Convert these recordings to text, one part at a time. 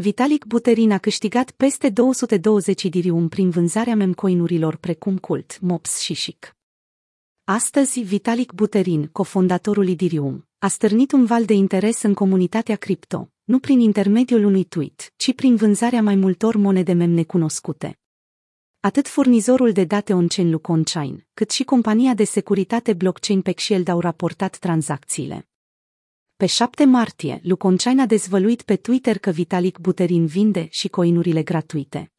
Vitalik Buterin a câștigat peste 220 dirium prin vânzarea memcoinurilor precum Cult, Mops și Chic. Astăzi, Vitalik Buterin, cofondatorul Idirium, a stârnit un val de interes în comunitatea cripto, nu prin intermediul unui tweet, ci prin vânzarea mai multor monede mem necunoscute. Atât furnizorul de date on-chain Luconchain, cât și compania de securitate blockchain Pexield au raportat tranzacțiile. Pe 7 martie, Luconchain a dezvăluit pe Twitter că Vitalik Buterin vinde și coinurile gratuite.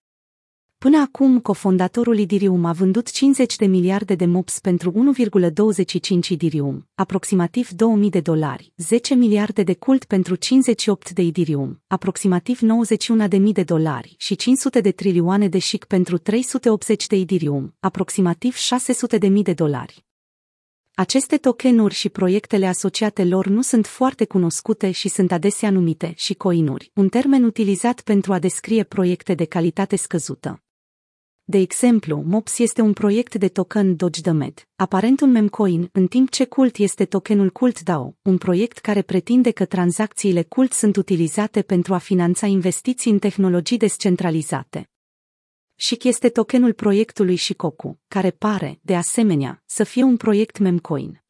Până acum, cofondatorul Idirium a vândut 50 de miliarde de MOPS pentru 1,25 Idirium, aproximativ 2000 de dolari, 10 miliarde de cult pentru 58 de Idirium, aproximativ 91 de mii de dolari și 500 de trilioane de SHIC pentru 380 de Idirium, aproximativ 600 de mii de dolari. Aceste tokenuri și proiectele asociate lor nu sunt foarte cunoscute și sunt adesea numite și coinuri, un termen utilizat pentru a descrie proiecte de calitate scăzută. De exemplu, MOPS este un proiect de token Dogedemed, aparent un memcoin, în timp ce Cult este tokenul Cult DAO, un proiect care pretinde că tranzacțiile Cult sunt utilizate pentru a finanța investiții în tehnologii descentralizate. SHIC este tokenul proiectului Shikoku, care pare, de asemenea, să fie un proiect memcoin.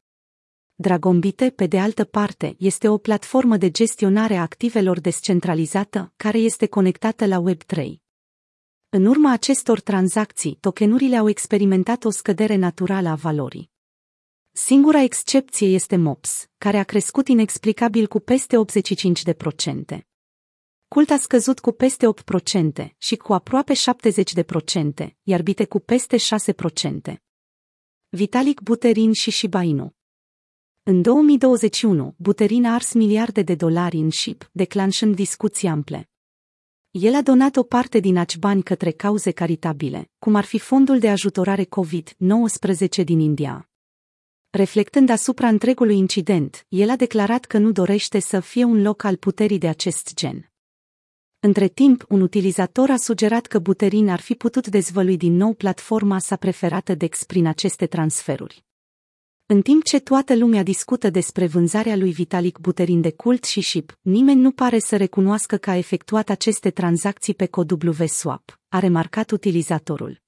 Dragombite, pe de altă parte, este o platformă de gestionare a activelor descentralizată, care este conectată la Web3. În urma acestor tranzacții, tokenurile au experimentat o scădere naturală a valorii. Singura excepție este MOPS, care a crescut inexplicabil cu peste 85%. Cult a scăzut cu peste 8% și cu aproape 70%, iar Bite cu peste 6%. Vitalik Buterin și Shiba Inu În 2021, Buterin a ars miliarde de dolari în SHIB, declanșând discuții ample. El a donat o parte din aci bani către cauze caritabile, cum ar fi fondul de ajutorare COVID-19 din India. Reflectând asupra întregului incident, el a declarat că nu dorește să fie un loc al puterii de acest gen. Între timp, un utilizator a sugerat că Buterin ar fi putut dezvălui din nou platforma sa preferată DEX prin aceste transferuri. În timp ce toată lumea discută despre vânzarea lui Vitalik Buterin de cult și SHIP, nimeni nu pare să recunoască că a efectuat aceste tranzacții pe cod WSwap, a remarcat utilizatorul.